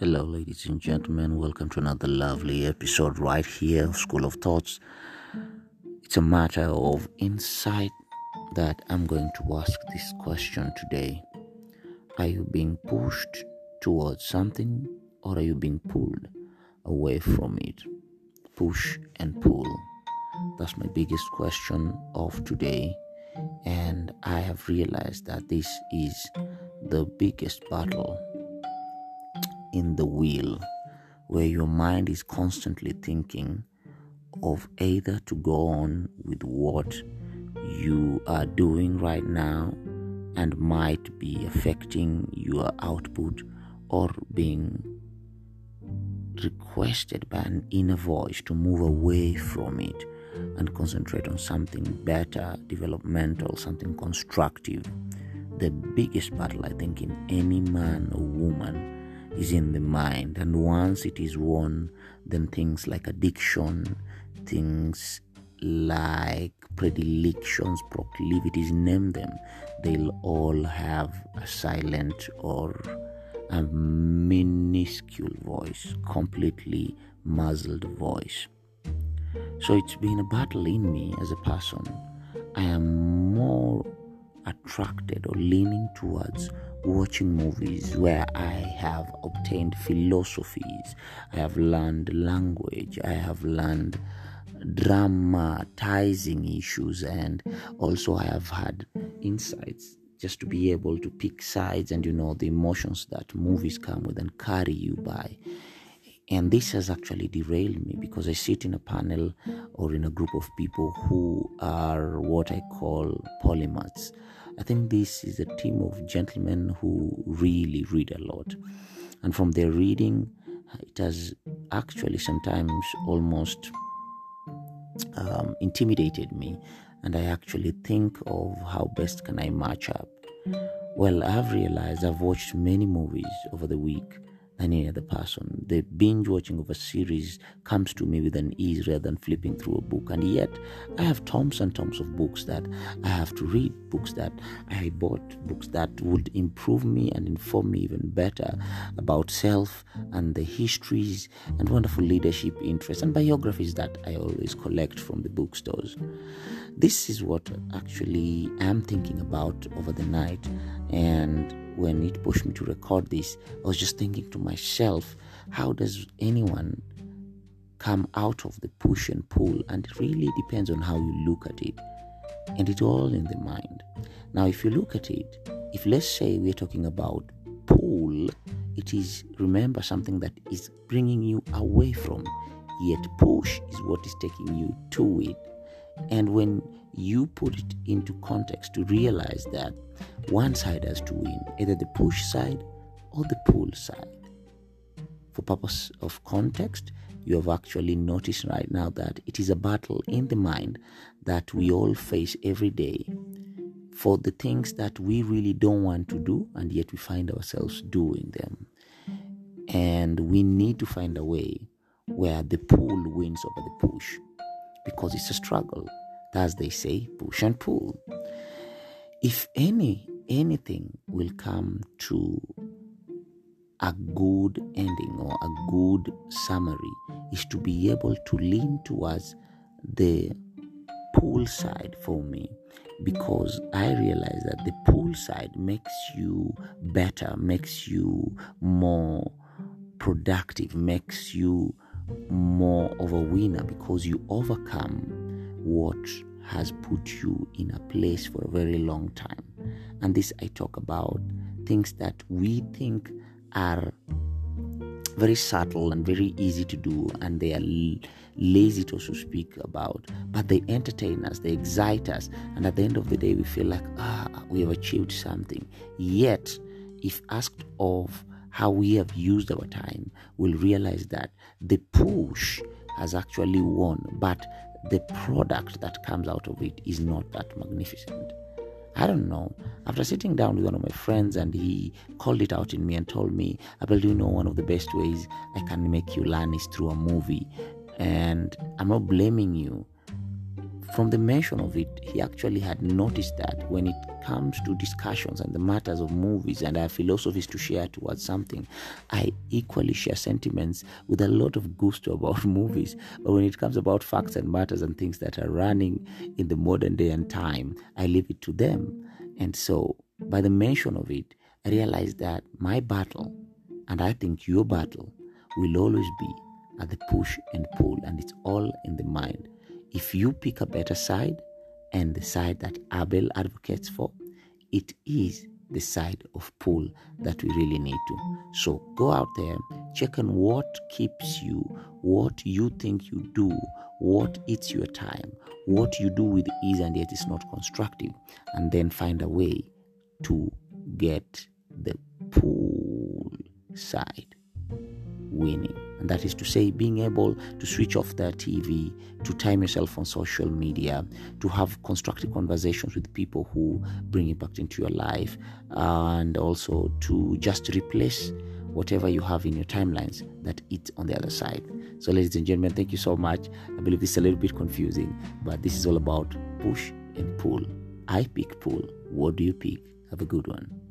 Hello, ladies and gentlemen. Welcome to another lovely episode right here of School of Thoughts. It's a matter of insight that I'm going to ask this question today. Are you being pushed towards something or are you being pulled away from it? Push and pull. That's my biggest question of today. And I have realized that this is the biggest battle in the wheel where your mind is constantly thinking of either to go on with what you are doing right now and might be affecting your output or being requested by an inner voice to move away from it and concentrate on something better, developmental, something constructive. The biggest battle, I think, in any man or woman is in the mind, and once it is won, then things like addiction, things like predilections, proclivities, name them, they'll all have a silent or a minuscule voice, completely muzzled voice. So it's been a battle in me as a person. I am more attracted or leaning towards watching movies where I have obtained philosophies, I have learned language, I have learned dramatizing issues, and also I have had insights just to be able to pick sides and you know the emotions that movies come with and carry you by. And this has actually derailed me because I sit in a panel or in a group of people who are what I call polymaths I think this is a team of gentlemen who really read a lot. And from their reading, it has actually sometimes almost um, intimidated me. And I actually think of how best can I match up. Well, I've realized I've watched many movies over the week any other person. The binge watching of a series comes to me with an ease rather than flipping through a book. And yet, I have tomes and tomes of books that I have to read, books that I bought, books that would improve me and inform me even better about self and the histories and wonderful leadership interests and biographies that I always collect from the bookstores. This is what actually I'm thinking about over the night and when it pushed me to record this, I was just thinking to myself, how does anyone come out of the push and pull? And it really depends on how you look at it. And it's all in the mind. Now, if you look at it, if let's say we're talking about pull, it is, remember, something that is bringing you away from, yet push is what is taking you to it. And when you put it into context to realize that one side has to win, either the push side or the pull side. For purpose of context, you have actually noticed right now that it is a battle in the mind that we all face every day for the things that we really don't want to do and yet we find ourselves doing them. And we need to find a way where the pull wins over the push because it's a struggle. As they say, push and pull. If any anything will come to a good ending or a good summary is to be able to lean towards the pull side for me because I realize that the pull side makes you better, makes you more productive, makes you more of a winner because you overcome what has put you in a place for a very long time. And this I talk about things that we think are very subtle and very easy to do, and they are lazy to also speak about, but they entertain us, they excite us, and at the end of the day, we feel like, ah, we have achieved something. Yet, if asked of how we have used our time, we'll realize that the push has actually won, but the product that comes out of it is not that magnificent. I don't know. After sitting down with one of my friends and he called it out in me and told me, Abel, do you know one of the best ways I can make you learn is through a movie? And I'm not blaming you from the mention of it, he actually had noticed that when it comes to discussions and the matters of movies and our philosophies to share towards something, I equally share sentiments with a lot of gusto about movies. But when it comes about facts and matters and things that are running in the modern day and time, I leave it to them. And so, by the mention of it, I realized that my battle, and I think your battle, will always be at the push and pull, and it's all in the mind. If you pick a better side and the side that Abel advocates for, it is the side of pull that we really need to. So go out there, check on what keeps you, what you think you do, what eats your time, what you do with ease and yet is not constructive, and then find a way to get the pull side winning. And that is to say, being able to switch off the TV, to time yourself on social media, to have constructive conversations with people who bring impact into your life, and also to just replace whatever you have in your timelines that it's on the other side. So, ladies and gentlemen, thank you so much. I believe this is a little bit confusing, but this is all about push and pull. I pick pull. What do you pick? Have a good one.